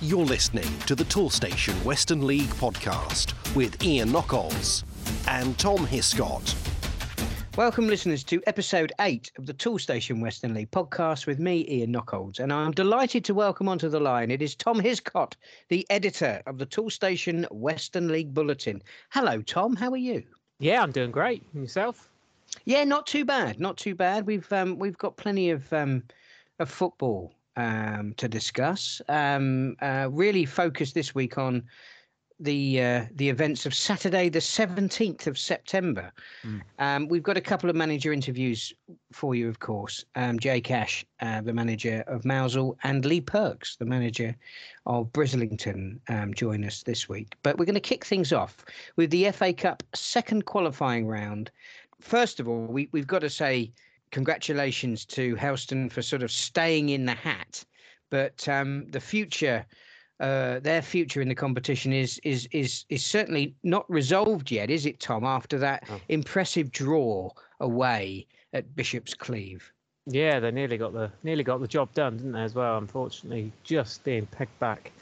You're listening to the Toolstation Western League podcast with Ian Knockolds and Tom Hiscott. Welcome, listeners, to episode eight of the Toolstation Western League podcast with me, Ian Knockolds. And I'm delighted to welcome onto the line. It is Tom Hiscott, the editor of the Toolstation Western League Bulletin. Hello, Tom. How are you? Yeah, I'm doing great. And yourself? Yeah, not too bad. Not too bad. We've um, we've got plenty of um, of football um, to discuss. Um, uh, really focused this week on the uh, the events of Saturday, the seventeenth of September. Mm. Um, we've got a couple of manager interviews for you, of course. Um, Jake Ash, uh, the manager of Mousehole, and Lee Perks, the manager of Brislington, um, join us this week. But we're going to kick things off with the FA Cup second qualifying round. First of all, we, we've got to say congratulations to Helston for sort of staying in the hat. But um, the future, uh, their future in the competition is is is is certainly not resolved yet, is it, Tom? After that oh. impressive draw away at Bishop's Cleeve. Yeah, they nearly got the nearly got the job done, didn't they? As well, unfortunately, just being pegged back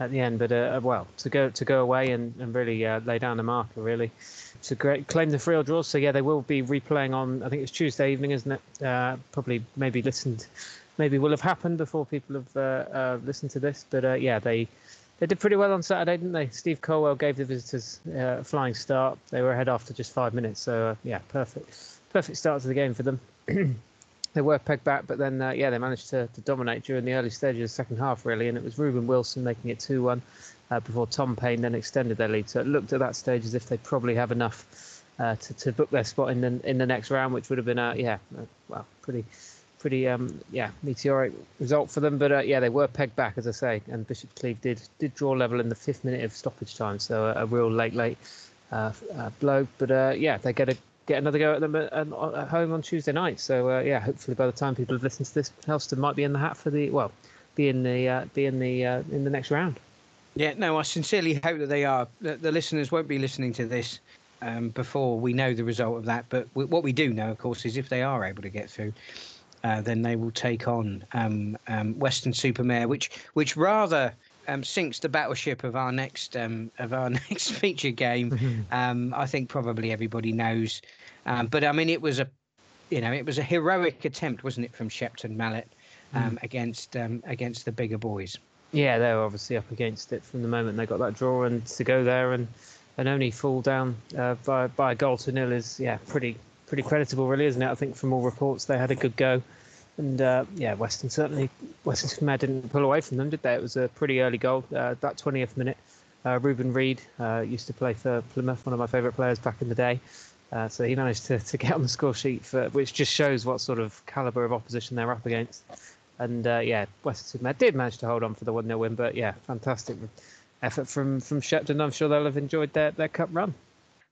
at the end. But uh, well, to go to go away and, and really uh, lay down the marker, really to great, claim the free draws. So yeah, they will be replaying on. I think it's Tuesday evening, isn't it? Uh, probably maybe listened, maybe will have happened before people have uh, uh, listened to this. But uh, yeah, they they did pretty well on Saturday, didn't they? Steve Colwell gave the visitors uh, a flying start. They were ahead after just five minutes. So uh, yeah, perfect, perfect start to the game for them. they were pegged back, but then yeah, they managed to, to dominate during the early stages of the second half, really. And it was Ruben Wilson making it two one uh, before Tom Payne then extended their lead. So it looked at that stage as if they probably have enough uh, to, to book their spot in the in the next round, which would have been a yeah, well, pretty pretty um yeah meteoric result for them. But uh, yeah, they were pegged back as I say, and Bishop Cleeve did did draw level in the fifth minute of stoppage time, so a, a real late late uh, uh, blow. But uh, yeah, they get a get another go at them at, at home on Tuesday night. So uh, yeah, hopefully by the time people have listened to this, Helston might be in the hat for the well, be in the uh, be in the uh, in the next round. Yeah, no, I sincerely hope that they are. The, the listeners won't be listening to this um, before we know the result of that. But w- what we do know, of course, is if they are able to get through, uh, then they will take on um, um, Weston-super-Mare, which which rather um, sinks the battleship of our next um, of our next feature game. Mm-hmm. Um, I think probably everybody knows, um, but I mean it was a you know it was a heroic attempt, wasn't it, from Shepton Mallet um, mm. against um, against the bigger boys. Yeah, they were obviously up against it from the moment they got that draw, and to go there and and only fall down uh, by by a goal to nil is yeah pretty pretty creditable, really, isn't it? I think from all reports they had a good go, and uh, yeah, Weston certainly Weston didn't pull away from them, did they? It was a pretty early goal, uh, that 20th minute. Uh, Reuben Reed uh, used to play for Plymouth, one of my favourite players back in the day. Uh, so he managed to, to get on the score sheet, for, which just shows what sort of calibre of opposition they're up against. And uh, yeah, Weston did manage to hold on for the 1 0 win, but yeah, fantastic effort from, from Shepton. I'm sure they'll have enjoyed their, their cup run.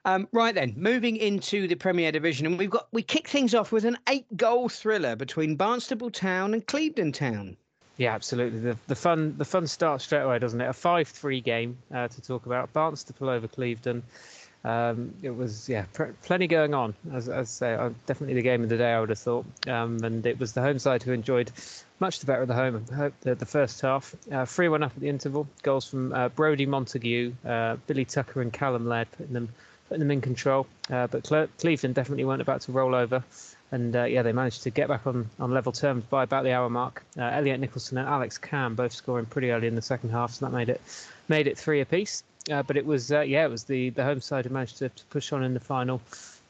Um, right then, moving into the Premier Division, and we've got we kick things off with an eight-goal thriller between Barnstaple Town and Clevedon Town. Yeah, absolutely. The the fun the fun starts straight away, doesn't it? A five-three game uh, to talk about. Barnstaple over Clevedon. Um, it was yeah, pr- plenty going on. As, as I say, uh, definitely the game of the day. I would have thought, um, and it was the home side who enjoyed much the better of the home. The, the first half, uh, three one up at the interval. Goals from uh, Brody Montague, uh, Billy Tucker, and Callum Laird putting them putting them in control. Uh, but Cle- Clevedon definitely weren't about to roll over. And uh, yeah, they managed to get back on, on level terms by about the hour mark. Elliot Nicholson and Alex Cam both scoring pretty early in the second half, so that made it made it three apiece. Uh, but it was uh, yeah, it was the, the home side who managed to, to, push on in the final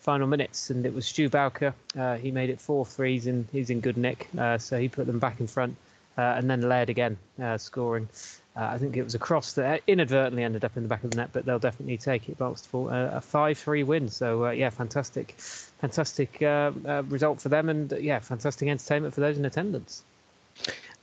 final minutes, and it was Stu Bowker. Uh, he made it four threes, and he's in good nick, uh, so he put them back in front, uh, and then Laird again scoring. I think it was a cross that inadvertently ended up in the back of the net, but they'll definitely take it. Barnstaple a five-three win. So yeah, fantastic, fantastic result for them, and yeah, fantastic entertainment for those in attendance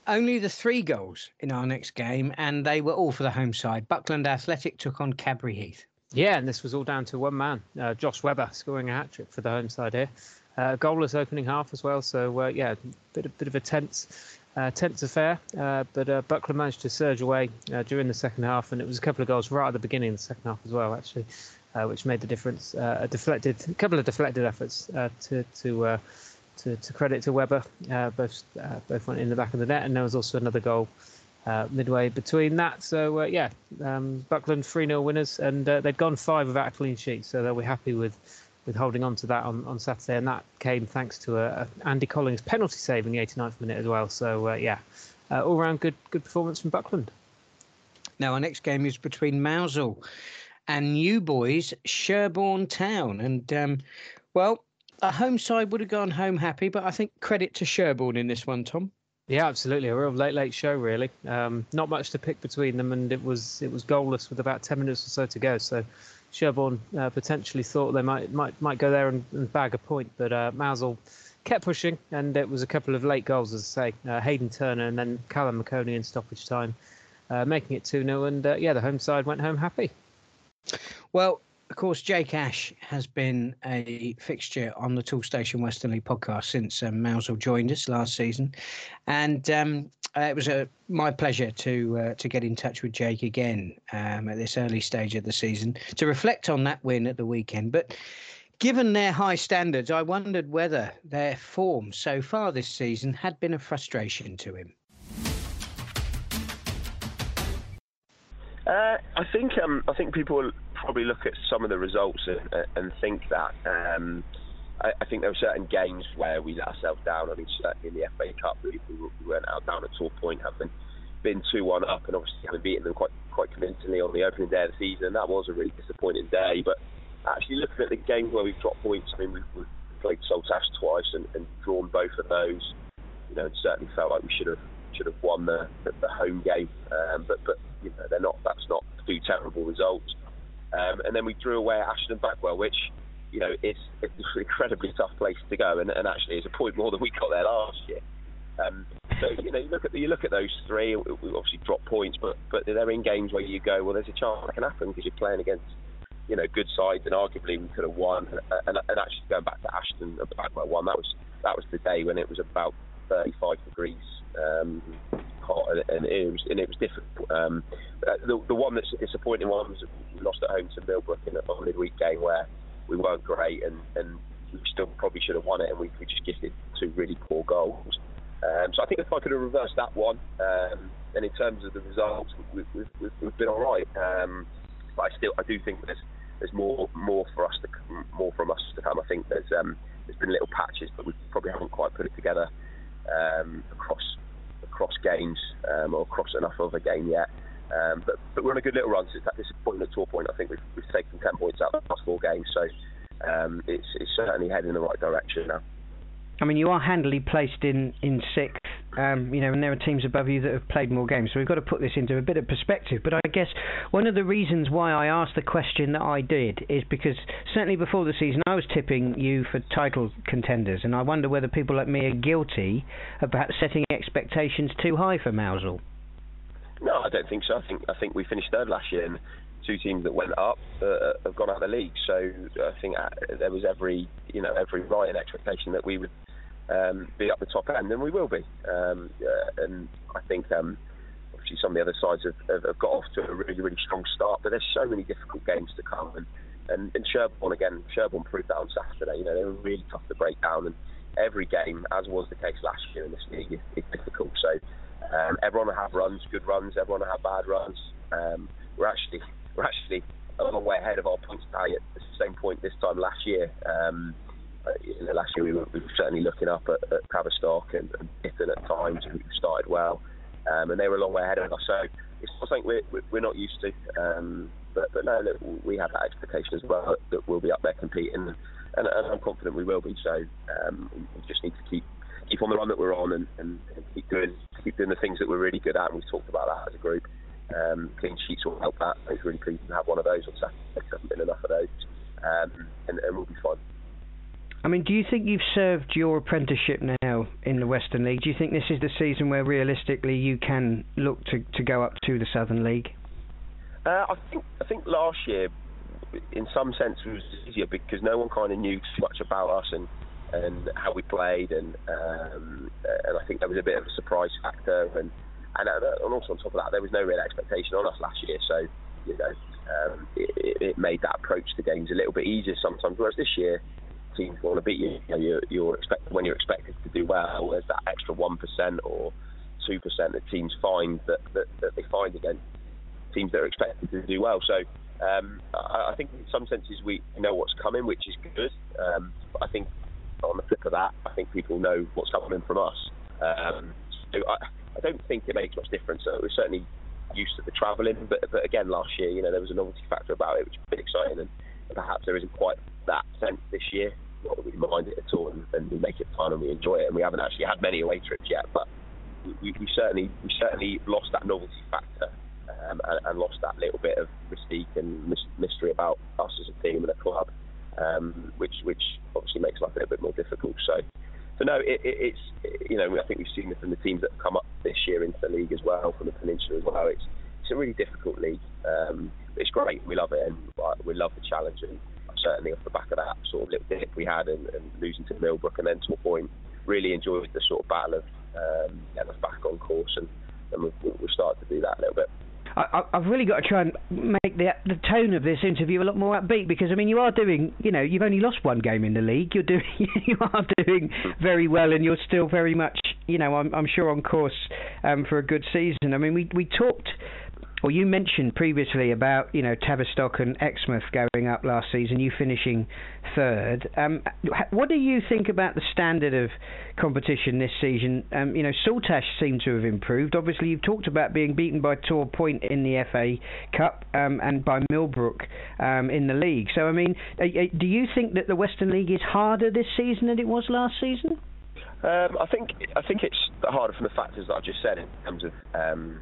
only the three goals in our next game, and they were all for the home side. Buckland Athletic took on Cadbury Heath. Yeah, and this was all down to one man, uh, Josh Webber, scoring a hat trick for the home side here. Uh, goalless opening half as well, so uh, yeah, bit bit of a tense, uh, tense affair. Uh, but uh, Buckland managed to surge away during the second half, and it was a couple of goals right at the beginning of the second half as well, actually, which made the difference. a deflected, a couple of deflected efforts to to to, to credit to Webber. Uh, both uh, both went in the back of the net, and there was also another goal uh, midway between that. So yeah, um, Buckland 3 0 winners, and they'd gone five without a clean sheet, so they'll be happy with with holding on to that on, on Saturday, and that came thanks to a, a Andy Collins penalty save in the 89th minute as well. So yeah, all round good good performance from Buckland. Now our next game is between Mousehole and New Boys Sherborne Town, and um, well, a home side would have gone home happy, but I think credit to Sherborne in this one, Tom. Yeah, absolutely. A real late, late show, really. Um, not much to pick between them, and it was it was goalless with about ten minutes or so to go. So Sherborne uh, potentially thought they might might might go there and, and bag a point, but uh, Mousehole kept pushing, and it was a couple of late goals, as I say, uh, Hayden Turner and then Callum McConey in stoppage time, uh, making it two 0 and uh, yeah, the home side went home happy. Well, of course, Jake Ash has been a fixture on the Toolstation Western League podcast since um, joined us last season, and um, uh, it was a, my pleasure to uh, to get in touch with Jake again um, at this early stage of the season to reflect on that win at the weekend. But given their high standards, I wondered whether their form so far this season had been a frustration to him. Uh, I think um, I think people probably look at some of the results and, and think that. Um, I, I, think there were certain games where we let ourselves down. I mean, certainly in the FA Cup, we, we went out down at Torpoint, having been two one up, and obviously having beaten them quite quite convincingly on the opening day of the season. And that was a really disappointing day. But actually, looking at the games where we've dropped points, I mean, we've, we've played Saltash twice and, and drawn both of those. You know, it certainly felt like we should have should have won the the, the home game. Um, but but you know, they're not. That's not two terrible results. Um, and then we drew away at Ashton Backwell, which you know is an incredibly tough place to go, and, and actually is a point more than we got there last year. Um, so you know, you look at the, you look at those three. We obviously dropped points, but but they're in games where you go, well, there's a chance that can happen because you're playing against you know good sides, and arguably we could have won. And, and, and actually going back to Ashton Backwell one, that was that was the day when it was about 35 degrees um, hot, and, and, it was and it was difficult. Um, the, the one that's a disappointing one was we lost at home to Millbrook in a midweek game where we weren't great, and, and we still probably should have won it, and we, we just gifted two really poor goals. Um, so I think if I could have reversed that one, um, and in terms of the results, we, have we've, we've been all right. Um, but I still I do think there's there's more more for us to more from us to come. I think there's um, there's been little patches, but we probably haven't quite put it together um, across across games um, or across enough of a game yet. Um, but, but we're on a good little run since that disappointing at Torpoint. I think we've, we've taken 10 points out of the last four games, so um, it's, it's certainly heading in the right direction now. I mean, you are handily placed in in sixth, um, you know, and there are teams above you that have played more games. So we've got to put this into a bit of perspective. But I guess one of the reasons why I asked the question that I did is because certainly before the season I was tipping you for title contenders, and I wonder whether people like me are guilty perhaps setting expectations too high for Mousehole. No, I don't think so. I think I think we finished third last year, and two teams that went up uh, have gone out of the league. So I think uh, there was every you know every right and expectation that we would um, be up the top end, and we will be. Um, uh, and I think um, obviously some of the other sides have, have, have, got off to a really really strong start, but there's so many difficult games to come. And, and, and Sherborne again, Sherborne proved that on Saturday. You know they were really tough to break down, and every game, as was the case last year in this league, is, is difficult. So um, everyone will have runs, good runs. Everyone will have bad runs. Um, we're actually ahead of our points tally at the same point this time last year. Um, you know, last year we were, we were, certainly looking up at, at Tavistock and, and at times, who started well, um, and they were a long way ahead of us. So it's something we're, we're not used to. Um, but, but no, look, we have that expectation as well that we'll be up there competing, and, and I'm confident we will be. So um, we just need to keep keep on the run that we're on and, and, and, keep doing keep doing the things that we're really good at. And we've talked about that as a group. Um, clean sheets will help that. I was really pleased to have one of those on Saturday. There haven't been enough of those, um, and, and we'll be fine. I mean, do you think you've served your apprenticeship now in the Western League? Do you think this is the season where realistically you can look to, to go up to the Southern League? Uh, I think I think last year, in some sense, it was easier because no one kind of knew too much about us and and how we played, and um, and I think there was a bit of a surprise factor, and and, uh, and also on top of that, there was no real expectation on us last year, so you know um, it, it made that approach to games a little bit easier sometimes. Whereas this year, teams want to beat you. you know, you're, you're expect, when you're expected to do well, there's that extra one percent or two percent that teams find that, that, that they find against teams that are expected to do well. So um, I, I, think in some senses we know what's coming, which is good. Um, but I think on the flip of that, I think people know what's coming from us. Um, I, I, don't think it makes much difference. So we're certainly used to the travelling, but but again, last year, you know, there was a novelty factor about it, which was a bit exciting, and perhaps there isn't quite that sense this year. Not that we mind it at all, and, and we make it fun and we enjoy it, and we haven't actually had many away trips yet, but we, we certainly we certainly lost that novelty factor um, and, and, lost that little bit of mystique and mystery about us as a team and a club, um, which which obviously makes life a little bit more difficult. So, so no, it, it, it's you know I think we've seen it from the teams that have come up this year into the league as well, from the Peninsula as well. It's it's a really difficult league. Um, it's great, we love it, and we love the challenge. And certainly off the back of that sort of little dip we had and, and losing to Millbrook and then to a point, really enjoyed the sort of battle of um, getting us back on course, and, and we've, we've started to do that a little bit. I, have really got to try and make the the tone of this interview a lot more upbeat because I mean you are doing you know you've only lost one game in the league you're doing you are doing very well and you're still very much you know I'm I'm sure on course um, for a good season. I mean we we talked well, you mentioned previously about you know Tavistock and Exmouth going up last season, you finishing third. Um, what do you think about the standard of competition this season? Um, you know, Saltash seem to have improved. Obviously, you've talked about being beaten by Torpoint in the FA Cup um, and by Millbrook um, in the league. So, I mean, do you think that the Western League is harder this season than it was last season? Um, I think I think it's harder from the factors that I've just said in terms of um,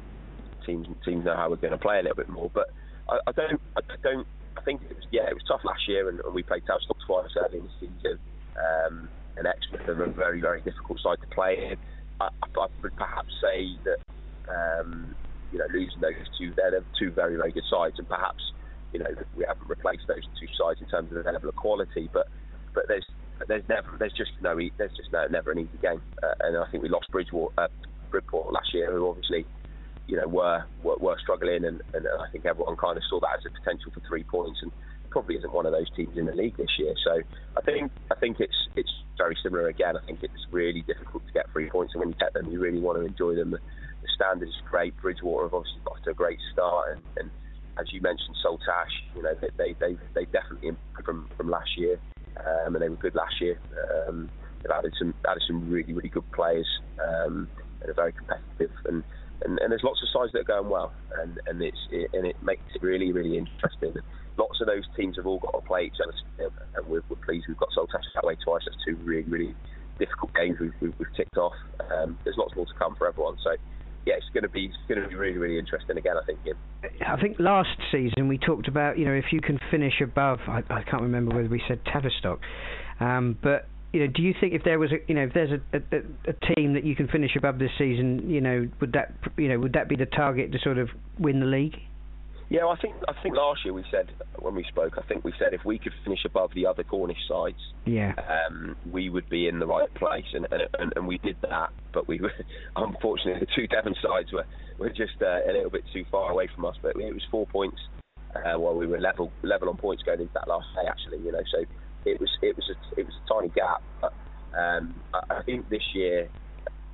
teams teams know how we're going to play a little bit more. But I, I don't I don't I think it was yeah it was tough last year and, and we played Tavistock twice early in the season. Um, and Exmouth are a very very difficult side to play in. I, I would perhaps say that um, you know losing those two they're, they're two very very good sides and perhaps you know we haven't replaced those two sides in terms of the level of quality, but but there's there's never there's just no there's just no, never an easy game, uh, and I think we lost Bridgwater, uh, Bridport last year, who obviously you know were were, were struggling, and, and I think everyone kind of saw that as a potential for three points, and probably isn't one of those teams in the league this year. So I think I think it's it's very similar again. I think it's really difficult to get three points, and when you get them, you really want to enjoy them. The, standard is great. Bridgwater have obviously got to a great start, and, and as you mentioned, Saltash, you know they they they, they definitely improved from from last year, um, and they were good last year. Um, they've added some added some really really good players, um, and are very competitive and and, and there's lots of sides that are going well, and and it's it, and it makes it really really interesting. Lots of those teams have all got to play each other, and we're, we're pleased we've got Saltash that way twice. That's two really really difficult games we've, we've, we've ticked off. Um, there's lots more to come for everyone, so yeah, it's going to be it's going to be really really interesting again. I think. I think last season we talked about you know if you can finish above I, I can't remember whether we said Tavistock, um, but you know, do you think if there was a, you know, if there's a, a, a team that you can finish above this season, you know, would that, you know, would that be the target to sort of win the league? Yeah, I think I think last year we said when we spoke, I think we said if we could finish above the other Cornish sides, yeah, um, we would be in the right place, and and, and we did that. But we, were, unfortunately, the two Devon sides were were just uh, a little bit too far away from us. But it was four points uh, while we were level level on points going into that last day. Actually, you know, so it was it was a, it was a tiny gap. But um, I, I, think this year,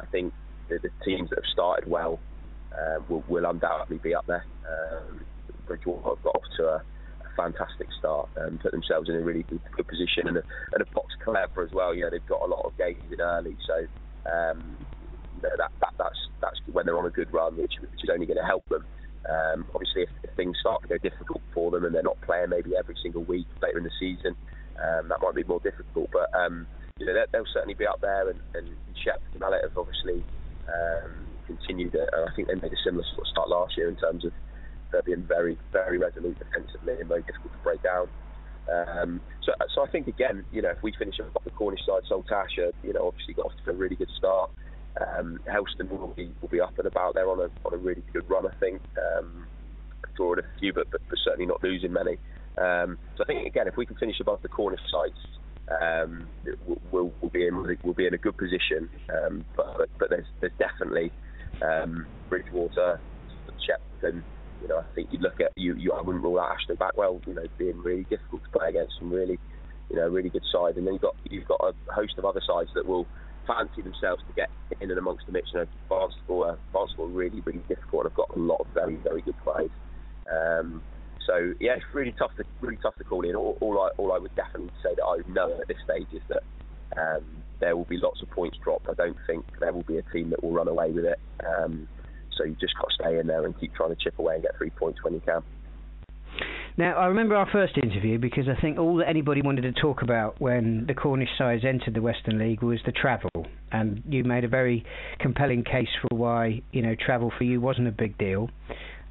I think the, the teams that have started well uh, will, will, undoubtedly be up there. Um, Bridgwater have got off to a, a fantastic start and put themselves in a really good, good position, and a, and a box clever as well. You know, they've got a lot of games in early, so. Um, that, that, that's that's when they're on a good run, which, which is only going to help them. Um, obviously, if, if, things start to go difficult for them and they're not playing maybe every single week later in the season, um, that might be more difficult. But um, you know, they'll certainly be up there, and, and Shep and Mallet have obviously um, continued. Uh, I think they made a similar sort of start last year in terms of they're being very, very resolute defensively and very difficult to break down. Um, so, so I think again, you know, if we finish off the Cornish side, Saltash, you know, obviously got off to a really good start. Um, Helston will be will be up and about there on a on a really good run, I think. Um, drawing a few, but, but but certainly not losing many. Um, so I think again, if we can finish above the Cornish sites, um, we'll, we'll, be in we'll be in a good position. Um, but, but, there's there's definitely um, Bridgwater, Shepton. You know, I think you look at you, you. I wouldn't rule out Ashton Backwell. You know, being really difficult to play against some really, you know, really good side. And then you've got you've got a host of other sides that will fancy themselves to get in and amongst the mix. You know, Barnstaple, uh, are really, really difficult and have got a lot of very, very good players. So yeah, it's really tough to really tough to call in. All, all I all I would definitely say that I know at this stage is that um, there will be lots of points dropped. I don't think there will be a team that will run away with it. Um, so you just got to stay in there and keep trying to chip away and get three points when you can. Now, I remember our first interview because I think all that anybody wanted to talk about when the Cornish sides entered the Western League was the travel, and you made a very compelling case for why you know travel for you wasn't a big deal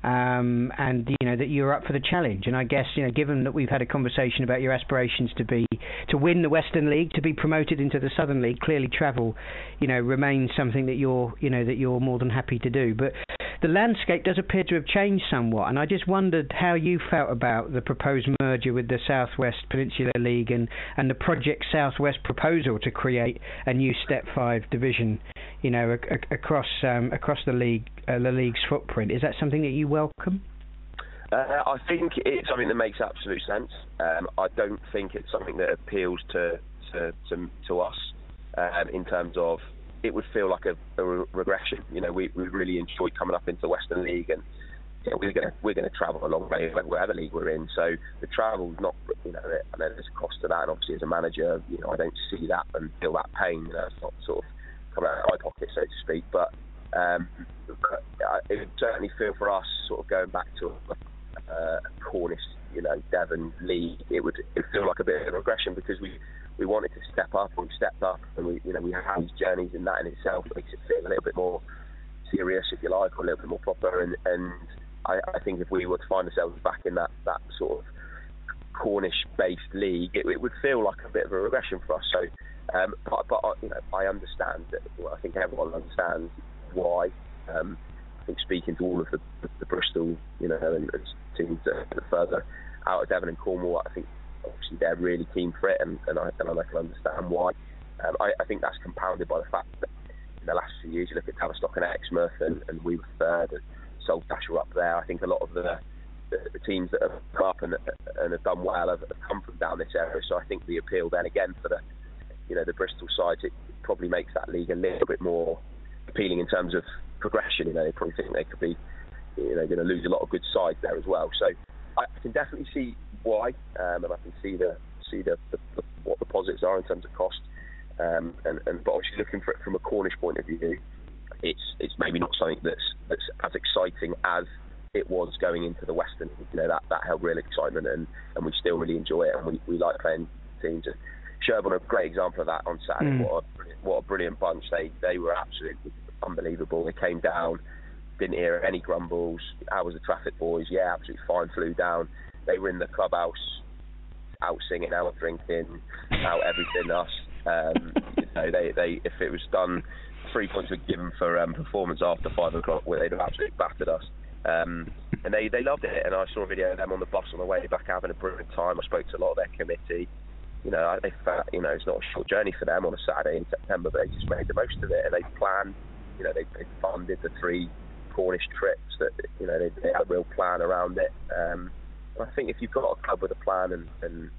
um, and you know that you're up for the challenge. And I guess you know, given that we've had a conversation about your aspirations to be to win the Western League, to be promoted into the Southern League, clearly travel, you know, remains something that you're you know that you're more than happy to do. But the landscape does appear to have changed somewhat, and I just wondered how you felt about the proposed merger with the Southwest Peninsula League and and the Project Southwest proposal to create a new Step Five division you know, across um, across the league, uh, the league's footprint. Is that something that you welcome? Uh, I think it's something that makes absolute sense. Um, I don't think it's something that appeals to to to, to us um, in terms of it would feel like a, a regression. You know, we, we really enjoyed coming up into the Western League and we're going to we're going to travel a long way whatever league we're in. So the travel's not you know I know there's a cost to that, and obviously as a manager, you know I don't see that and feel that pain. You know, it's not sort of coming out of my pocket, so to speak. But um, it would certainly feel for us, sort of going back to a, a Cornish, you know, Devon league, it would it feel like a bit of a regression because we we wanted to step up and we stepped up and we you know we have these journeys and that in itself makes it feel a little bit more serious if you like or a little bit more proper and and I, I think if we were to find ourselves back in that that sort of Cornish based league it, it would feel like a bit of a regression for us so um, but, but uh, you know, I understand that. Well, I think everyone understands why. Um, I think speaking to all of the, the, Bristol, you know, and, and teams further out of Devon and Cornwall, I think obviously they're really keen for it, and, and I and I can understand why. Um, I, I think that's compounded by the fact that in the last few years, you look at Tavistock and Exmouth, and, and we were third, and Saltash were up there. I think a lot of the the, the teams that have come up and, and have done well have, have come from down this area. So I think the appeal then again for the you know the Bristol side, it probably makes that league a little bit more appealing in terms of progression. You know, they probably think they could be, you know, going to lose a lot of good sides there as well. So I can definitely see why, um, and I can see the see the, the, the, what the positives are in terms of cost. Um, and, and but obviously looking for it from a Cornish point of view, it's it's maybe not something that's that's as exciting as it was going into the Western. You know that that held real excitement, and, and we still really enjoy it, and we, we like playing teams. Sherborne are a great example of that on Saturday. Mm. What, a, what a brilliant bunch. They they were absolutely unbelievable. They came down, didn't hear any grumbles. I was the traffic boys, yeah, absolutely fine. Flew down. They were in the clubhouse, out singing, out drinking, out everything. Us, um, you know, they they if it was done, three points were given for um, performance after five o'clock, where they'd have absolutely battered us. Um, and they, they loved it. And I saw a video of them on the bus on the way back having a brilliant time. I spoke to a lot of their committee you know, they felt, you know, it's not a short journey for them on a Saturday in September, but they just made the most of it and they planned, you know, they, they funded the three Cornish trips that, you know, they, they had a real plan around it. Um, I think if you've got a club with a plan and, and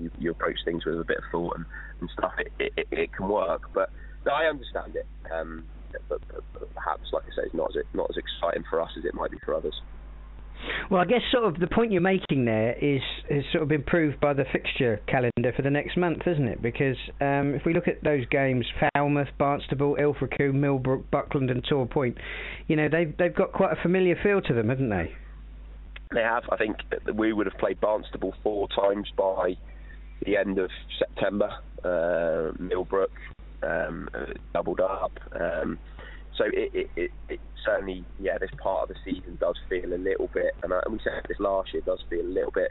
you, you approach things with a bit of thought and, and stuff, it, it, it can work. But no, I understand it. Um, but, but, but perhaps, like I say, it's not as, not as exciting for us as it might be for others. Well, I guess sort of the point you're making there is is sort of improved by the fixture calendar for the next month, isn't it? Because um, if we look at those games, Falmouth, Barnstaple, Ilfracombe, Millbrook, Buckland, and Torpoint, you know they've they've got quite a familiar feel to them, haven't they? They have. I think we would have played Barnstaple four times by the end of September. Uh, Millbrook um, uh, doubled up. Um, so it, it, it, it, certainly, yeah, this part of the season does feel a little bit, and, I, and we said this last year, does feel a little bit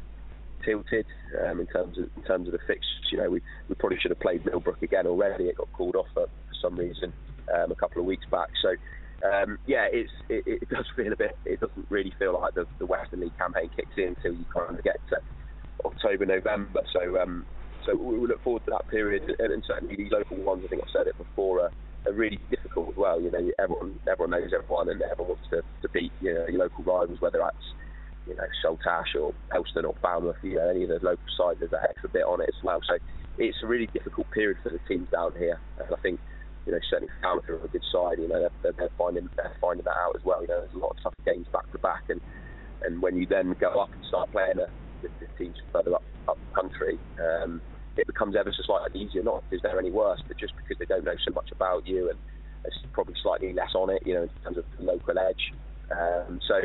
tilted um, in terms of in terms of the fixtures. You know, we, we probably should have played Millbrook again already. It got called off for, for some reason um, a couple of weeks back. So um, yeah, it's it, it, does feel a bit. It doesn't really feel like the, the Western League campaign kicks in until you kind of get to October, November. So um, so we look forward to that period, and, and certainly these local ones. I think I've said it before. Are really difficult as well. You know, everyone everyone knows everyone, and everyone wants to, to beat you know your local rivals, whether that's you know Saltash or Helston or Falmouth. You know, any of those local sides, there's an extra bit on it as well. So it's a really difficult period for the teams down here, and I think you know, certainly Falmouth are a good side. You know, they're, they're finding they're finding that out as well. You know, there's a lot of tough games back to back, and and when you then go up and start playing the, the teams further up up country, um, it becomes ever so slightly easier. Not because they're any worse, but just because they don't know so much about you, and there's probably slightly less on it. You know, in terms of the local edge. Um, so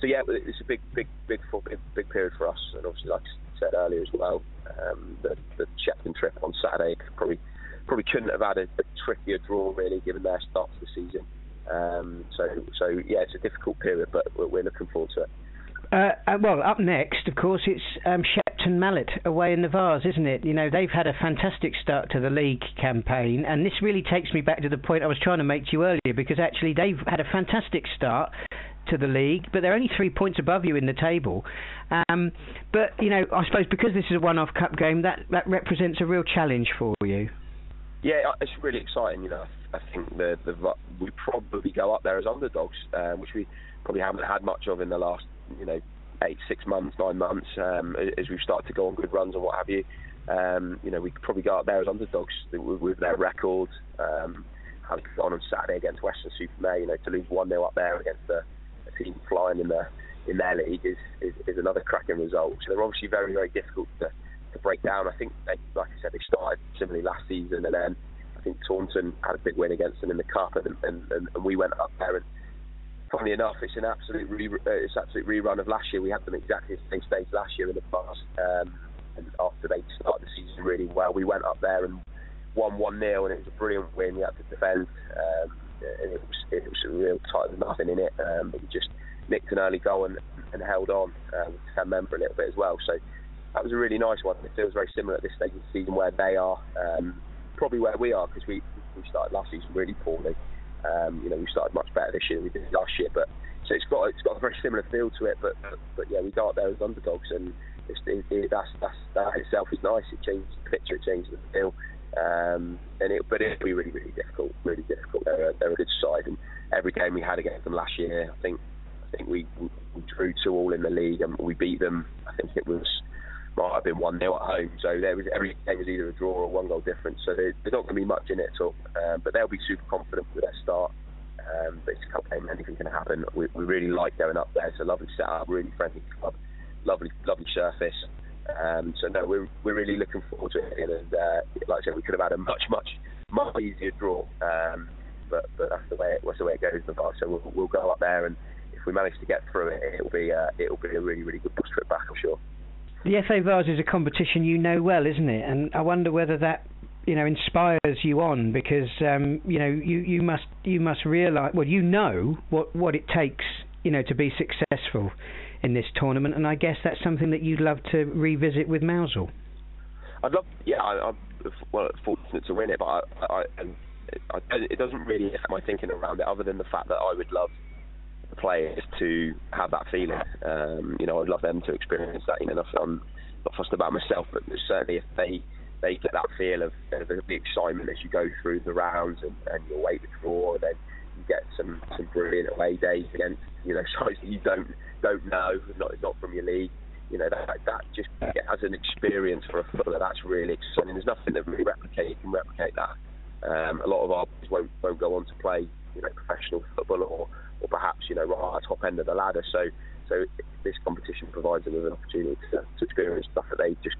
so yeah, it's a big big big big big period for us, and obviously like I said earlier as well, um, the the Shepton trip on Saturday probably probably couldn't have had a, a trickier draw really, given their start to the season. Um, so, so yeah, it's a difficult period, but we're, we're looking forward to it. Uh, uh, well, up next, of course, it's um, Shepton Mallet away in the Vase, isn't it? You know, they've had a fantastic start to the league campaign, and this really takes me back to the point I was trying to make to you earlier, because actually they've had a fantastic start to the league, but they're only three points above you in the table. Um, but you know, I suppose because this is a one-off cup game, that that represents a real challenge for you. Yeah, it's really exciting. You know, I think the, the we probably go up there as underdogs, um, which we probably haven't had much of in the last you know eight, six months, nine months, um, as we've started to go on good runs and what have you. Um, you know, we could probably go up there as underdogs with, their record. Um, having gone on Saturday against Weston-super-Mare, you know, to lose one 0 up there against a, a team flying in the in their league is, is, is another cracking result. So they're obviously very, very difficult to to break down. I think, they, like I said, they started similarly last season, and then I think Taunton had a big win against them in the cup, and, and, and we went up there. And funnily enough, it's an absolute re, uh, it's absolute rerun of last year. We had them exactly the same stage last year in the past, um, and after they started the season really well, we went up there and won one 0 and it was a brilliant win. We had to defend, um, and it was it was a real tight, nothing in it, um, but we just nicked an early goal and, and held on uh, men a little bit as well. So that was a really nice one. It feels very similar at this stage of the season where they are, um, probably where we are because we we started last season really poorly. Um, you know, we started much better this year than we did last year, but so it's got it's got a very similar feel to it. But but yeah, we go out there as underdogs, and it's, it, it, that's that's that itself is nice. It changes the picture, it changes the feel. Um, and it, but it'll be really, really difficult. Really difficult. They're a, they're a good side, and every game we had against them last year, I think, I think we, we drew two all in the league, and we beat them. I think it was might have been 1 0 at home. So there was every game was either a draw or one goal difference. So there's not going to be much in it at all. Um, but they'll be super confident with their start. Um, but it's a cup game, anything can happen. We, we really like going up there. It's a lovely setup, really friendly club, lovely, lovely surface. Um, so no, we're we're really looking forward to it. And uh, like I said, we could have had a much, much, much easier draw. Um, but but that's the way it, that's the way it goes the. So we'll, we'll go up there, and if we manage to get through it, it'll be uh, it'll be a really, really good bus trip back, I'm sure. The FA Vase is a competition you know well, isn't it? And I wonder whether that you know inspires you on because um, you know you, you must you must realise well you know what what it takes you know to be successful in this tournament, and I guess that's something that you'd love to revisit with Mousehole. I'd love, yeah, I, am well fortunate to win it, but I, I, I, it doesn't really affect my thinking around it, other than the fact that I would love players to have that feeling. Um, you know, I'd love them to experience that. You know, I'm not fussed about myself, but certainly if they they get that feel of, the excitement as you go through the rounds and, and you await the draw, then you get some some brilliant away days against you know sides that you don't don't know, not not from your league. You know that that just as an experience for a footballer, that's really exciting. There's nothing that really replicate can replicate that. Um, a lot of our players won't won't go on to play you know professional football or or perhaps you know right at the top end of the ladder. So so this competition provides them with an opportunity to, to experience stuff that they just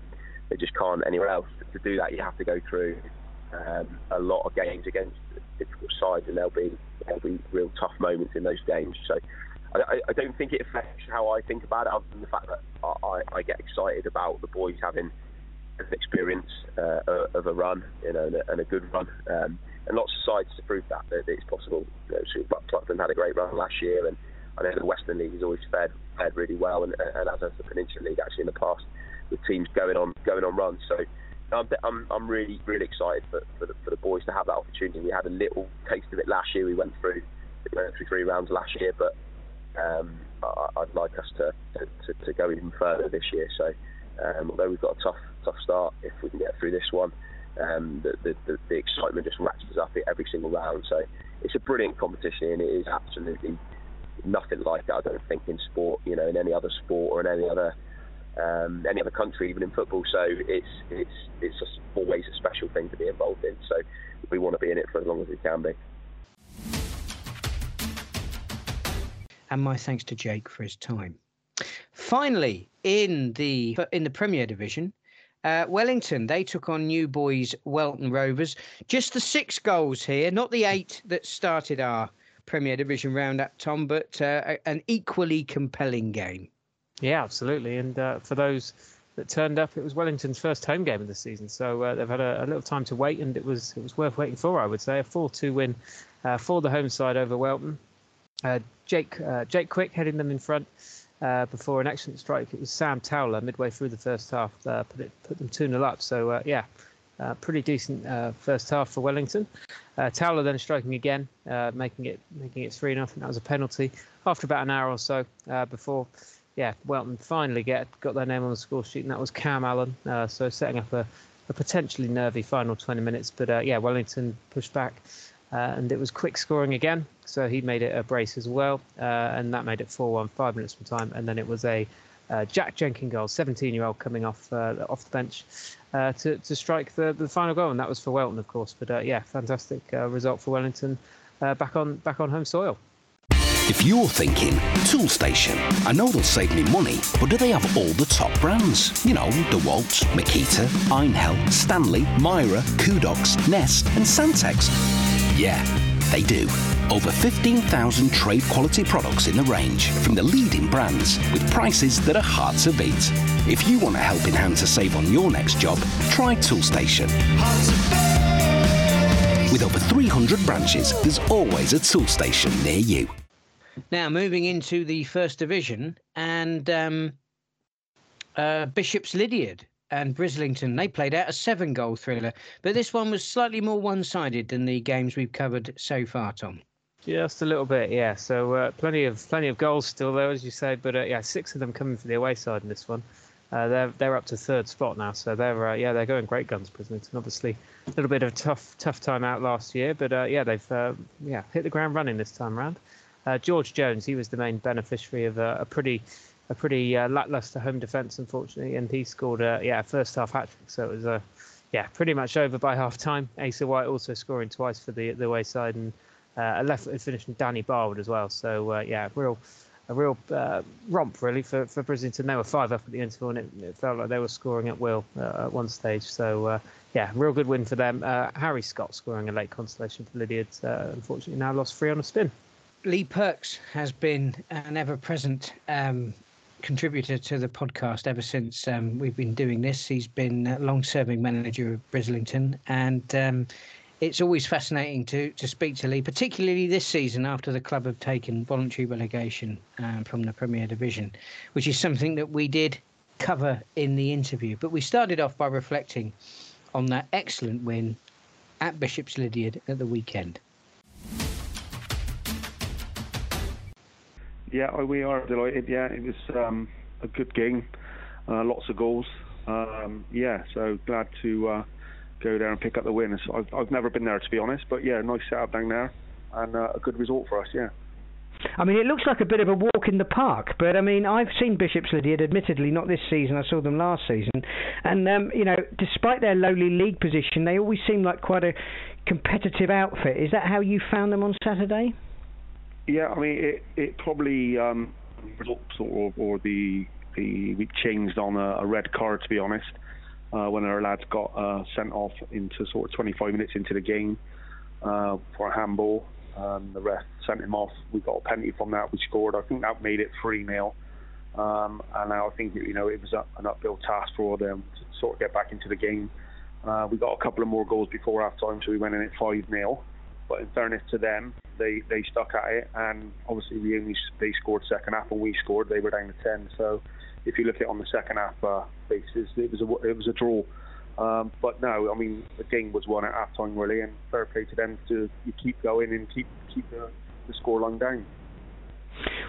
they just can't anywhere else. To do that, you have to go through um, a lot of games against difficult sides, and there'll be there'll be real tough moments in those games. So. I, don't think it affects how I think about it, other than the fact that I, I get excited about the boys having an experience uh, of a run, you know, and a, and a good run. Um, and lots of sides to prove that, that it's possible. You know, so had a great run last year, and I know the Western League has always fared fared really well, and, and as has the Peninsula League actually in the past, with teams going on going on runs. So I'm I'm, I'm really really excited for for the, for the boys to have that opportunity. We had a little taste of it last year. We went through we went through three rounds last year, but um, I, would like us to, to, to, go even further this year. So um, although we've got a tough tough start, if we can get through this one um, the, the, the, the, excitement just ratchets up every single round. So it's a brilliant competition, and it is absolutely nothing like that. I don't think in sport, you know, in any other sport or in any other um, any other country, even in football. So it's it's it's just always a special thing to be involved in. So we want to be in it for as long as we can be. And my thanks to Jake for his time. Finally, in the in the Premier Division, uh, Wellington they took on new boys Welton Rovers. Just the six goals here, not the eight that started our Premier Division roundup, Tom, but uh, an equally compelling game. Yeah, absolutely. And uh, for those that turned up, it was Wellington's first home game of the season, so uh, they've had a, a, little time to wait, and it was it was worth waiting for. I would say a four-two win uh, for the home side over Welton. Uh, Jake Jake Quick heading them in front. Uh, before an excellent strike, it was Sam Towler midway through the first half put it put them two 0 up. So yeah, uh, pretty decent uh, first half for Wellington. Uh, Towler then striking again, making it making it three 0 I think that was a penalty after about an hour or so before yeah, Welton finally get got their name on the score sheet, and that was Cam Allen. Uh, so setting up a, a, potentially nervy final 20 minutes. But uh, yeah, Wellington pushed back, uh, and it was quick scoring again. So he made it a brace as well, uh, and that made it 4-1, five minutes from time. And then it was a uh, Jack Jenkins goal, 17-year-old coming off uh, off the bench to to strike the the final goal, and that was for Welton, of course. But yeah, fantastic result for Wellington, back on back on home soil. If you're thinking, Toolstation, I know they'll save me money, but do they have all the top brands? You know, DeWalt, Makita, Einhell, Stanley, Mira, Kudox, Nest, and Santex. Yeah, they do. Over 15,000 trade quality products in the range from the leading brands with prices that are hard to beat. If you want a helping hand to save on your next job, try Toolstation. With over 300 branches, there's always a Toolstation near you. Now, moving into the first division, and um, uh, Bishop's Lydeard and Brislington, they played out a seven goal thriller, but this one was slightly more one sided than the games we've covered so far, Tom. Just a little bit, yeah. So uh, plenty of plenty of goals still though, as you say, but uh, yeah, six of them coming for the away side in this one. Uh, they're they're up to third spot now, so they're uh, yeah they're going great guns. Brislington, obviously a little bit of a tough tough time out last year, but uh, yeah they've uh, yeah hit the ground running this time round. George Jones, he was the main beneficiary of a pretty a pretty uh, lackluster home defence, unfortunately, and he scored a yeah first half hat trick. So it was a yeah pretty much over by half time. Asa White also scoring twice for the the way side, and uh, a left finish Danny Barwood as well. So uh, yeah, real a real uh, romp really for for Brislington. They were five up at the interval, and it, it felt like they were scoring at will uh, at one stage. So yeah, real good win for them. Harry Scott scoring a late consolation for Lydeard. unfortunately, now lost three on a spin. Lee Perks has been an ever present um, contributor to the podcast ever since um, we've been doing this. He's been a long serving manager of Brislington, and um, it's always fascinating to, to speak to Lee, particularly this season after the club have taken voluntary relegation um, from the Premier Division, which is something that we did cover in the interview. But we started off by reflecting on that excellent win at Bishop's Lydeard at the weekend. Yeah, we are delighted. Yeah, it was um, a good game, uh, lots of goals. Um, yeah, so glad to uh, go there and pick up the win. I've, I've never been there to be honest, but yeah, nice setup down there and uh, a good result for us. Yeah. I mean, it looks like a bit of a walk in the park, but I mean, I've seen Bishop's Lydeard, admittedly not this season. I saw them last season, and um, you know, despite their lowly league position, they always seem like quite a competitive outfit. Is that how you found them on Saturday? Yeah, I mean, it it probably um, results or, or the the we changed on a, a red card to be honest. Uh, when our lads got uh, sent off into sort of 25 minutes into the game uh, for a handball. Um, the ref sent him off. We got a penalty from that. We scored. I think that made it 3 0. Um, and I think you know it was a, an uphill task for them to sort of get back into the game. Uh, we got a couple of more goals before half time, so we went in at 5 0. But in fairness to them, they, they stuck at it, and obviously we only they scored second half, and we scored. They were down to ten. So if you look at it on the second half uh, basis, it was a it was a draw. Um, but no, I mean the game was won at half time really, and fair play to them to keep going and keep keep the, the scoreline down.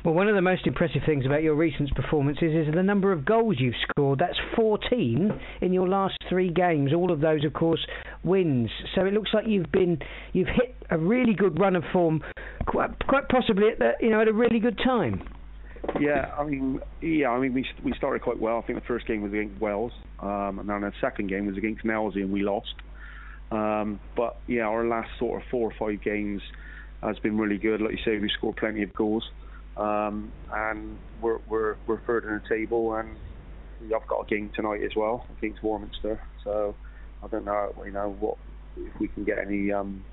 Well, one of the most impressive things about your recent performances is the number of goals you've scored. That's 14 in your last three games. All of those, of course, wins. So it looks like you've been you've hit a really good run of form, quite, quite possibly at the, you know at a really good time. Yeah, I mean, yeah, I mean, we we started quite well. I think the first game was against Wells, um, and then the second game was against Nailsea, and we lost. Um, but yeah, our last sort of four or five games has been really good. Like you say, we scored plenty of goals, um, and we're we're we're third in the table, and have got a game tonight as well against Warminster. So I don't know, you know, what if we can get any um,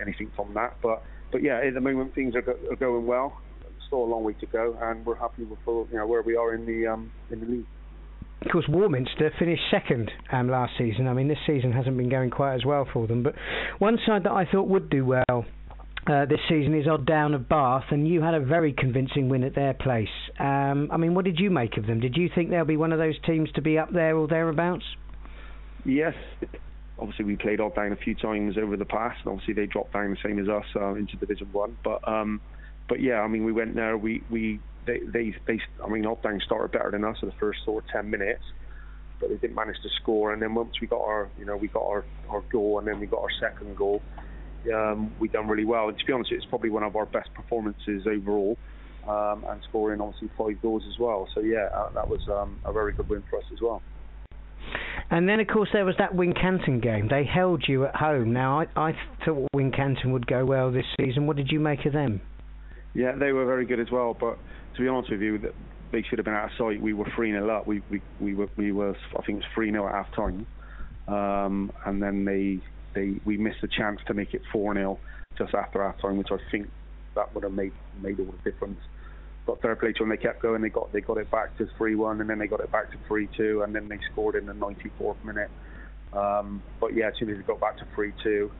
anything from that, but but yeah, at the moment things are, go, are going well. Still a long way to go, and we're happy with you know where we are in the um, in the league. Of course, Warminster finished second um, last season. I mean, this season hasn't been going quite as well for them. But one side that I thought would do well uh, this season is Odd Down of Bath, and you had a very convincing win at their place. Um, I mean, what did you make of them? Did you think they'll be one of those teams to be up there or thereabouts? Yes. Obviously, we played Odd Down a few times over the past, and obviously they dropped down the same as us uh, into Division One. But um, but yeah, I mean, we went there. We we they they, they I mean, Odd Down started better than us in the first sort of ten minutes, but they didn't manage to score. And then once we got our you know we got our our goal, and then we got our second goal um, we done really well. And to be honest, it's probably one of our best performances overall, um, and scoring obviously five goals as well. So yeah, uh, that was um, a very good win for us as well. And then, of course, there was that Wincanton game. They held you at home. Now, I, I thought Wincanton would go well this season. What did you make of them? Yeah, they were very good as well. But to be honest with you, they should have been out of sight. We were 3 0 up. We, we, we, were, we were, I think it was 3 0 at half time. Um, and then they they we missed a chance to make it 4 0 just after half time, which I think that would have made made all the difference. But fair play to them, they kept going. They got they got it back to 3-1, and then they got it back to 3-2, and then they scored in the 94th minute. Um, but yeah, as soon as they got back to 3-2,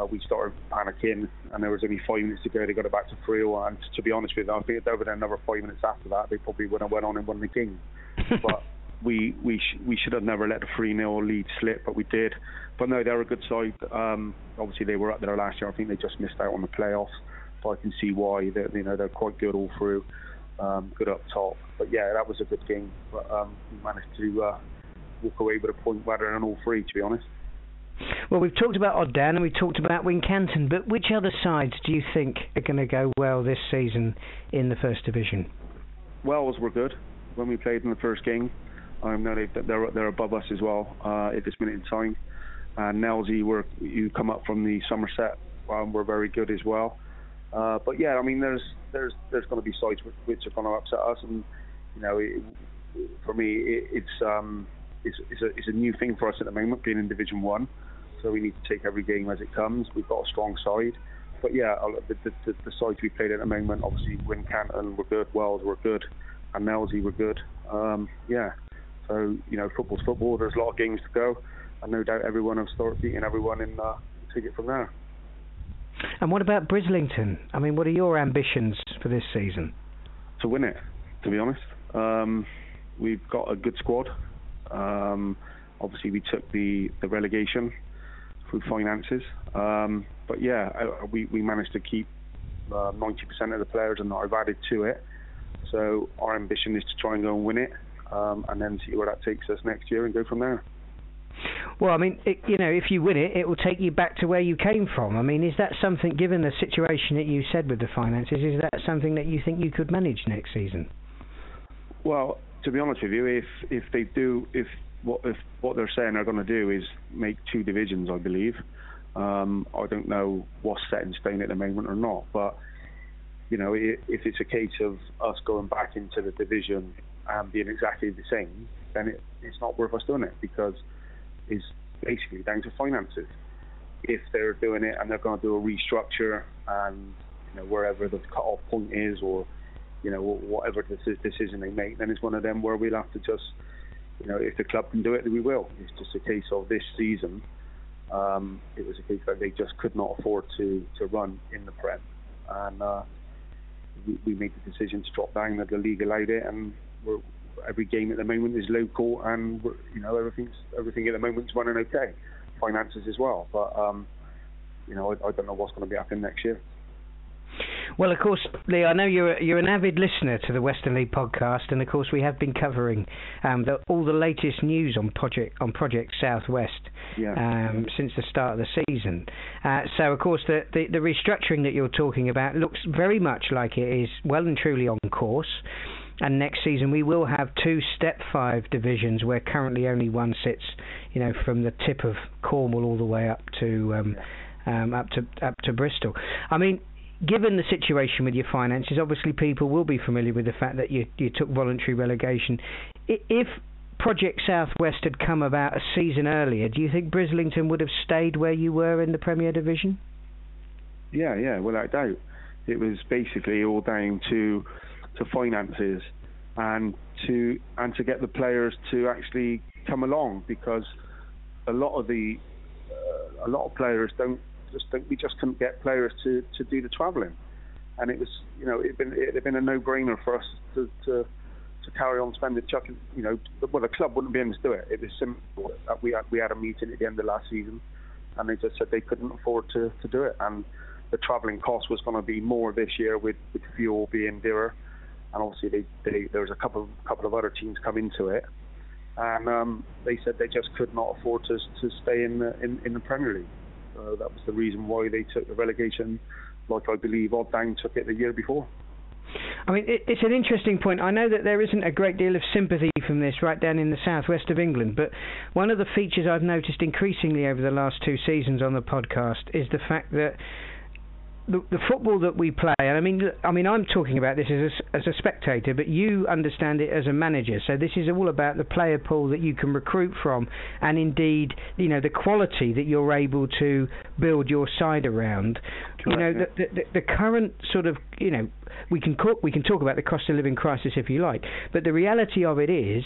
uh, we started panicking, and there was only five minutes to go. They got it back to 3-1. And to be honest with you, I think if they there another five minutes after that, they probably would have went on and won the game. but we we sh- we should have never let the 3 0 lead slip, but we did. But no, they're a good side. Um, obviously, they were up there last year. I think they just missed out on the playoffs. But I can see why. That you know they're quite good all through, um, good up top. But yeah, that was a good game. But um, we managed to uh, walk away with a point better than all three, to be honest. Well, we've talked about Odd Down and we've talked about Wincanton, but which other sides do you think are going to go well this season in the First Division? Wells were good when we played in the first game. Know they, they're they're above us as well uh, at this minute in time. Nailsea, were you come up from the Somerset, um, were very good as well. Uh, but yeah, I mean, there's there's there's going to be sides which, which are going to upset us, and you know, it, for me, it, it's um it's, it's a it's a new thing for us at the moment, being in Division One. So we need to take every game as it comes. We've got a strong side, but yeah, the the, the, sides we played at the moment, obviously Wincanton were good, Wells were good, and Nailsea were good. Um, yeah, so you know, football's football. There's a lot of games to go, and no doubt everyone will start beating everyone and uh, take it from there. And what about Brislington? I mean, what are your ambitions for this season? To win it, to be honest. Um, we've got a good squad. Um, obviously, we took the, the relegation through finances. Um, but yeah, we, we managed to keep uh, 90% of the players and I've added to it. So our ambition is to try and go and win it um, and then see where that takes us next year and go from there. Well, I mean, it, you know, if you win it, it will take you back to where you came from. I mean, is that something, given the situation that you said with the finances, is that something that you think you could manage next season? Well, to be honest with you, if if they do, if what if what they're saying they're going to do is make two divisions, I believe. Um, I don't know what's set in stone at the moment or not, but you know, if it's a case of us going back into the division and being exactly the same, then it, it's not worth us doing it because it's basically down to finances. If they're doing it and they're going to do a restructure and you know wherever the cut-off point is or you know whatever the decision they make, then it's one of them where we'll have to just you know if the club can do it, then we will. It's just a case of this season. Um, it was a case that they just could not afford to to run in the Prem, and uh, we, made the decision to drop down. That the league allowed it, and every game at the moment is local, and you know everything's everything at the moment's running okay, finances as well. But um, you know, I, I don't know what's going to be happening next year. Well, of course, Lee, I know you're you're an avid listener to the Western League podcast, and of course we have been covering um, the, all the latest news on project on Project Southwest Yeah. um, since the start of the season. Uh, so, of course, the, the the restructuring that you're talking about looks very much like it is well and truly on course. And next season we will have two Step Five divisions, where currently only one sits, you know, from the tip of Cornwall all the way up to um, um, up to up to Bristol. I mean, given the situation with your finances, obviously people will be familiar with the fact that you you took voluntary relegation. If Project Southwest had come about a season earlier, do you think Brislington would have stayed where you were in the Premier Division? Yeah, yeah, without doubt. It was basically all down to to finances and to and to get the players to actually come along because a lot of the uh, a lot of players don't just we just couldn't get players to to do the travelling. And it was you know it'd been it'd been a no brainer for us to to to carry on spending chucking you know well the club wouldn't be able to do it. It was simple. Uh, we had we had a meeting at the end of last season and they just said they couldn't afford to to do it. And the travelling cost was going to be more this year with, with fuel being dearer, and obviously they, they, there was a couple couple of other teams come into it, and um, they said they just could not afford to to stay in the in, in the Premier League. So that was the reason why they took the relegation, like I believe Odd Down took it the year before. I mean, it, it's an interesting point. I know that there isn't a great deal of sympathy from this right down in the southwest of England, but one of the features I've noticed increasingly over the last two seasons on the podcast is the fact that the, the football that we play, and I mean, I mean, I'm talking about this as a, as a spectator, but you understand it as a manager. So this is all about the player pool that you can recruit from, and indeed, you know, the quality that you're able to build your side around. you know, the, the, the current sort of, you know, we can co- we can talk about the cost of living crisis if you like, but the reality of it is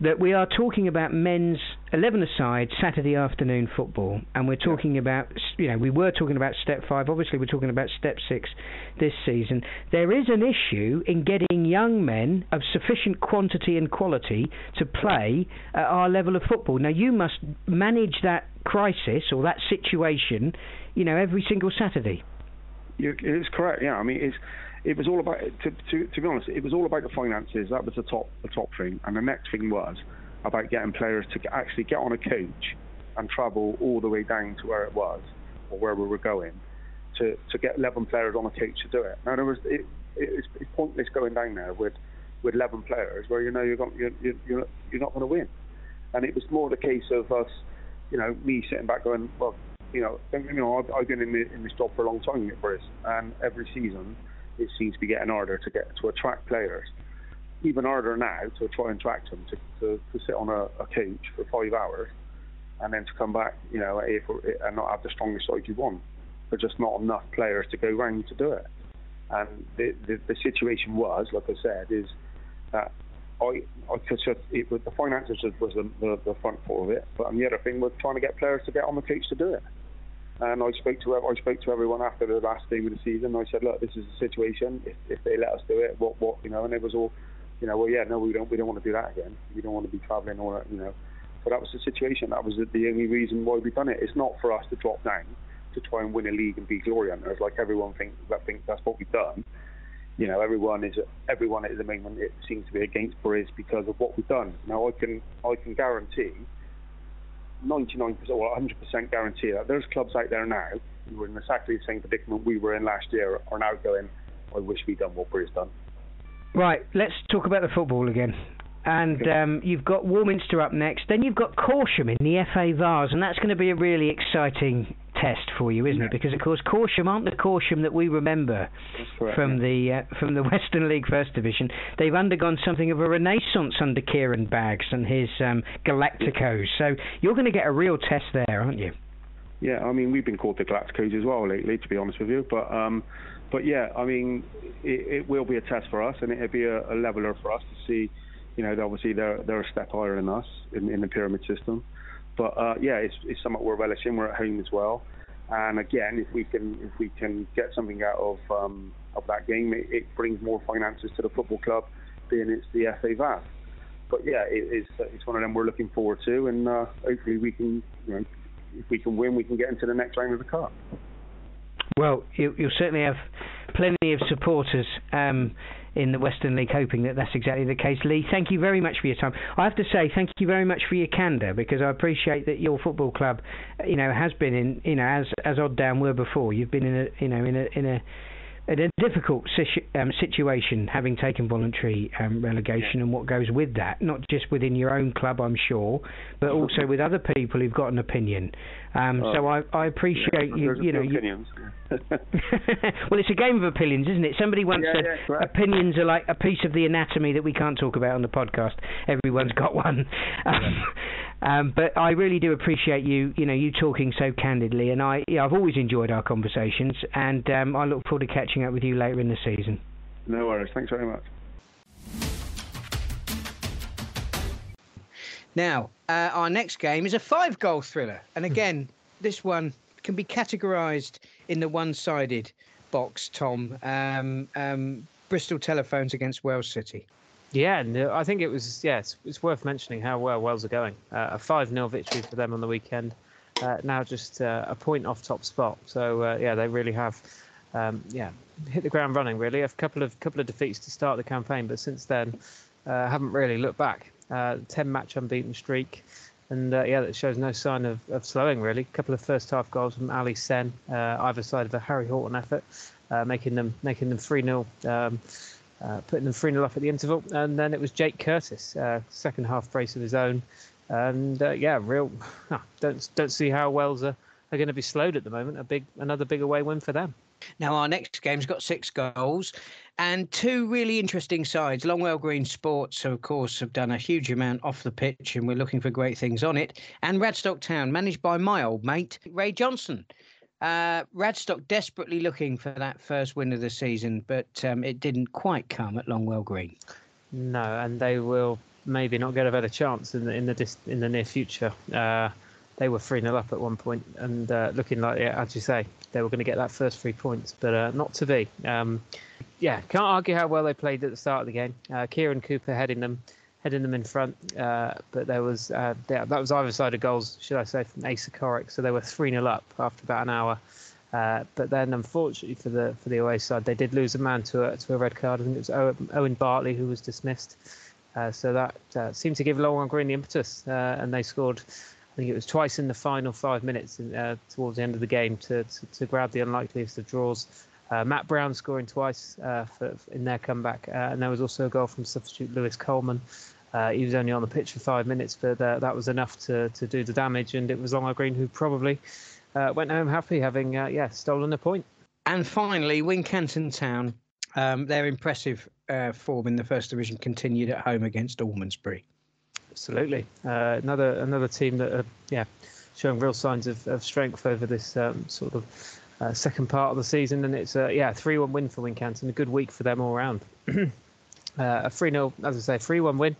that we are talking about men's 11 aside Saturday afternoon football, and we're talking about, you know, we were talking about step five, obviously, we're talking about step six this season. There is an issue in getting young men of sufficient quantity and quality to play at our level of football. Now, you must manage that crisis or that situation, you know, every single Saturday. You, it's correct. Yeah, I mean, it's it was all about to, to to be honest, it was all about the finances. That was the top the top thing, and the next thing was about getting players to actually get on a coach and travel all the way down to where it was or where we were going to to get 11 players on a coach to do it. Now there was it, it's, it's pointless going down there with with 11 players where you know you're got, you're, you're you're not going to win, and it was more the case of us, you know, me sitting back going, well, you know, me wrong, I've, I've been in, the, in this job for a long time Briz, and every season it seems to be getting harder to get to attract players. Even harder now to try and attract them to, to, to sit on a, a coach for five hours and then to come back, you know, and not have the strongest side you want. There's just not enough players to go round to do it. And the, the, the situation was, like I said, is that I, I could just, it the finances was, the, the, the front foot of it, but the other thing was trying to get players to get on the coach to do it. And I spoke to I spoke to everyone after the last game of the season. I said, look, this is the situation. If, if they let us do it, what what you know? And it was all, you know, well, yeah, no, we don't we don't want to do that again. We don't want to be travelling or you know. So that was the situation. That was the, only reason why we done it. It's not for us to drop down to try and win a league and be glory hunters like everyone thinks that thinks that's what we've done. You know, everyone is everyone at the moment it seems to be against Briz because of what we've done. Now I can I can guarantee 99% or 100% guarantee that there's clubs out there now who are in exactly the same predicament we were in last year are now going, I wish we'd done what Briz done. Right, let's talk about the football again. And um, you've got Warminster up next. Then you've got Corsham in the FA Vase, and that's going to be a really exciting test for you, isn't it? Because of course Corsham aren't the Corsham that we remember correct. from the uh, from the Western League First Division. They've undergone something of a renaissance under Kieran Baggs and his um, Galacticos. So you're going to get a real test there, aren't you? Yeah, I mean we've been called the Galacticos as well lately, to be honest with you. But um, but yeah, I mean it, it will be a test for us, and it'll be a, a leveler for us to see. You know, obviously they're they're a step higher than us in, in the pyramid system. But uh, yeah, it's, it's something we're relishing. We're at home as well, and again, if we can if we can get something out of um, of that game, it, it brings more finances to the football club, being it's the FA Vase. But yeah, it, it's it's one of them we're looking forward to, and uh, hopefully we can you know if we can win, we can get into the next round of the cup. Well, you, will certainly have plenty of supporters um, in the Western League hoping that that's exactly the case. Lee, thank you very much for your time. I have to say thank you very much for your candour because I appreciate that your football club, you know, has been in, you know, as as Odd Down were before. You've been in a, you know, in a in a in a difficult um, situation having taken voluntary um, relegation yeah. and what goes with that, not just within your own club, I'm sure, but also with other people who've got an opinion. Um, oh. So I, I appreciate yeah, you. You know, you, well, it's a game of opinions, isn't it? Somebody once yeah, said right. opinions are like a piece of the anatomy that we can't talk about on the podcast. Everyone's got one. Um, but I really do appreciate you, you know, you talking so candidly, and I, yeah, I've always enjoyed our conversations, and um, I look forward to catching up with you later in the season. No worries. Thanks very much. Now, uh, our next game is a five-goal thriller, and hmm. again, this one can be categorised in the one-sided box. Tom, um, um, Bristol Telephones against Wells City. Yeah, no, I think it was. Yeah, it's, it's worth mentioning how well Wells are going. Uh, a five 0 victory for them on the weekend. Uh, now just uh, a point off top spot. So uh, yeah, they really have. Um, yeah, hit the ground running. Really, a couple of couple of defeats to start the campaign, but since then uh, haven't really looked back. Uh, ten match unbeaten streak, and yeah, that shows no sign of, of slowing. Really, a couple of first half goals from Ali Sen, either side of a Harry Horton effort, making them making them three 0 um, uh, putting them 3 0 up at the interval. And then it was Jake Curtis, uh, second half brace of his own. And uh, yeah, real. don't don't see how Wells are, are going to be slowed at the moment. A big another big away win for them. Now our next game's got six goals and two really interesting sides. Longwell Green Sports, of course, have done a huge amount off the pitch, and we're looking for great things on it. And Radstock Town, managed by my old mate Ray Johnson. Uh, Radstock desperately looking for that first win of the season, but um, it didn't quite come at Longwell Green. No, and they will maybe not get a better chance in the in the dis- in the near future. Uh, they were 3 0 up at one point and uh, looking like, yeah, as you say, they were going to get that first three points, but uh, not to be. Um, yeah, can't argue how well they played at the start of the game. Uh, Kieran Cooper heading them heading them in front. Uh, but there was uh, that was either side of goals, should I say, from Asa Corrick. So they were three 0 up after about an hour. Uh, but then, unfortunately for the for the away side, they did lose a man to a to a red card. I think it was Owen, Bartley who was dismissed. Uh, so that uh, seemed to give Longwell Green the impetus, uh, and they scored. I think it was twice in the final five minutes in, towards the end of the game to, to, to grab the unlikeliest of draws. Uh, Matt Brown scoring twice uh, for, in their comeback, uh, and there was also a goal from substitute Lewis Coleman, uh, he was only on the pitch for five minutes, but uh, that was enough to, to do the damage. And it was Longwell Green who probably uh, went home happy, having uh, yeah stolen a point. And finally, Wincanton Town, um, their impressive uh, form in the first division continued at home against Almondsbury. Absolutely, uh, another another team that are yeah showing real signs of, of strength over this um, sort of second part of the season, and it's a yeah three one win for Wincanton, a good week for them all round. a 3 0, as I say, 3 1 win.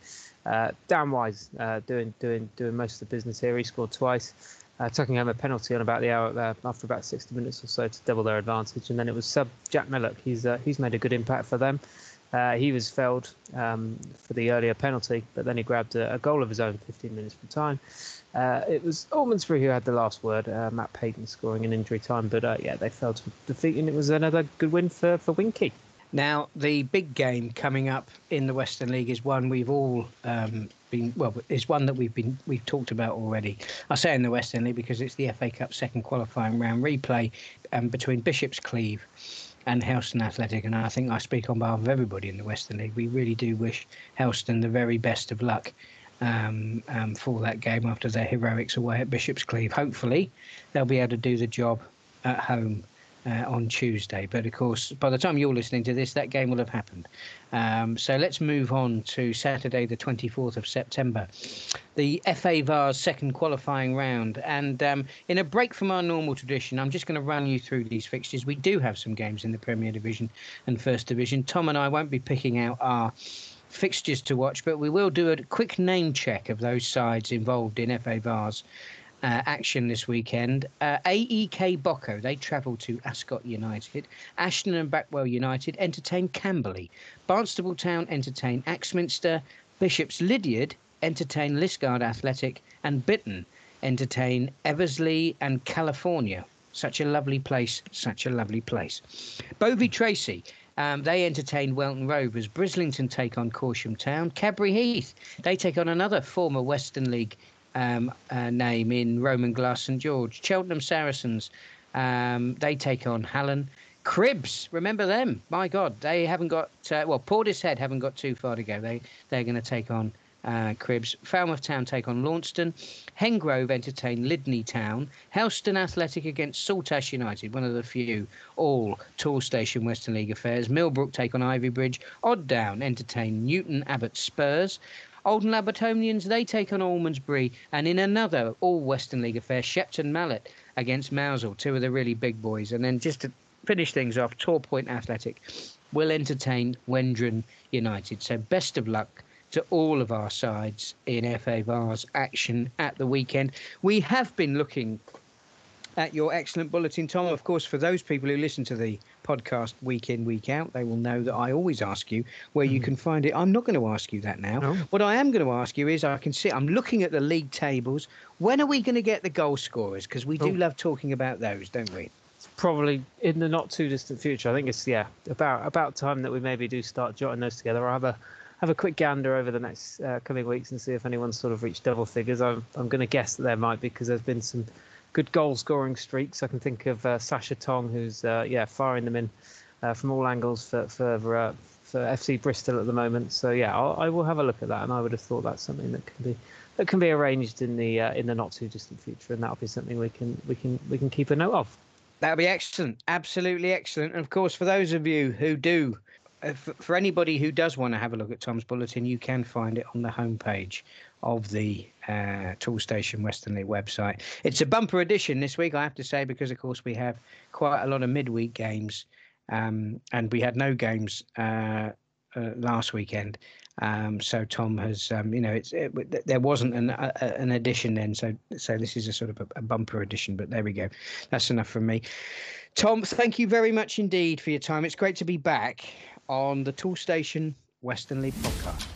Uh, Dan Wise uh, doing doing doing most of the business here. He scored twice, uh, tucking home a penalty on about the hour uh, after about 60 minutes or so to double their advantage. And then it was sub Jack Millock. He's uh, he's made a good impact for them. Uh, he was felled um, for the earlier penalty, but then he grabbed a, a goal of his own 15 minutes from time. it was Almondsbury who had the last word. Matt Payton scoring in injury time, but yeah, they fell to defeat, and it was another good win for for Winky. Now, the big game coming up in the Western League is one we've all um, been well, it's one that we've been we've talked about already. I say in the Western League because it's the FA Cup second qualifying round replay um, between Bishop's Cleeve and Helston Athletic, and I think I speak on behalf of everybody in the Western League. We really do wish Helston the very best of luck um, um, for that game after their heroics away at Bishop's Cleeve. Hopefully, they'll be able to do the job at home uh, on Tuesday. But of course, by the time you're listening to this, that game will have happened. Um, so let's move on to Saturday, the 24th of September, the FA Vase second qualifying round. And um, in a break from our normal tradition, I'm just going to run you through these fixtures. We do have some games in the Premier Division and First Division. Tom and I won't be picking out our fixtures to watch, but we will do a quick name check of those sides involved in FA Vase uh, action this weekend. Uh, AEK Boco, they travel to Ascot United. Ashton and Backwell United entertain Camberley. Barnstaple Town entertain Axminster. Bishops Lydeard entertain Liskeard Athletic. And Bitton entertain Eversley and California. Such a lovely place. Such a lovely place. Bovey Tracey. Um, they entertain Welton Rovers. Brislington take on Corsham Town. Cadbury Heath. They take on another former Western League um, uh, name in Roman Glass St George. Cheltenham Saracens. Um, they take on Hallen. Cribbs, remember them? My God, they haven't got uh, well. Portishead haven't got too far to go. They they're going to take on uh, Cribbs. Falmouth Town take on Launceston. Hengrove entertain Lydney Town. Helston Athletic against Saltash United, one of the few all Toolstation Western League affairs. Millbrook take on Ivybridge. Odd Down entertain Newton Abbot Spurs. Oldland Abbotonians, they take on Almondsbury. And in another all Western League affair, Shepton Mallet against Mousehole, two of the really big boys. And then just to finish things off, Torpoint Athletic will entertain Wendron United. So best of luck to all of our sides in FA Vase action at the weekend. We have been looking at your excellent bulletin, Tom. Of course, for those people who listen to the podcast week in, week out, they will know that I always ask you where mm. you can find it. I'm not going to ask you that now. No. What I am going to ask you is I can see, I'm looking at the league tables. When are we going to get the goal scorers? Because we do oh. love talking about those, don't we? It's probably in the not too distant future. I think it's, yeah, about about time that we maybe do start jotting those together. I'll have a have a quick gander over the next uh, coming weeks and see if anyone's sort of reached double figures. I'm, I'm going to guess that there might be because there's been some good goal scoring streaks. I can think of uh, Sasha Tong, who's uh, yeah firing them in uh, from all angles for for, uh, for FC Bristol at the moment. So yeah, I'll, I will have a look at that, and I would have thought that's something that can be that can be arranged in the in the not too distant future, and that'll be something we can we can we can keep a note of. That'll be excellent, absolutely excellent. And of course, for those of you who do for anybody who does want to have a look at Tom's bulletin, you can find it on the homepage of the uh, Toolstation Western League website. It's a bumper edition this week, I have to say, because of course we have quite a lot of midweek games, um, and we had no games uh, uh, last weekend. Um, so Tom has, um, you know, it's it, there wasn't an uh, an edition then, so so this is a sort of a, a bumper edition. But there we go. That's enough from me. Tom, thank you very much indeed for your time. It's great to be back on the Toolstation Western League podcast.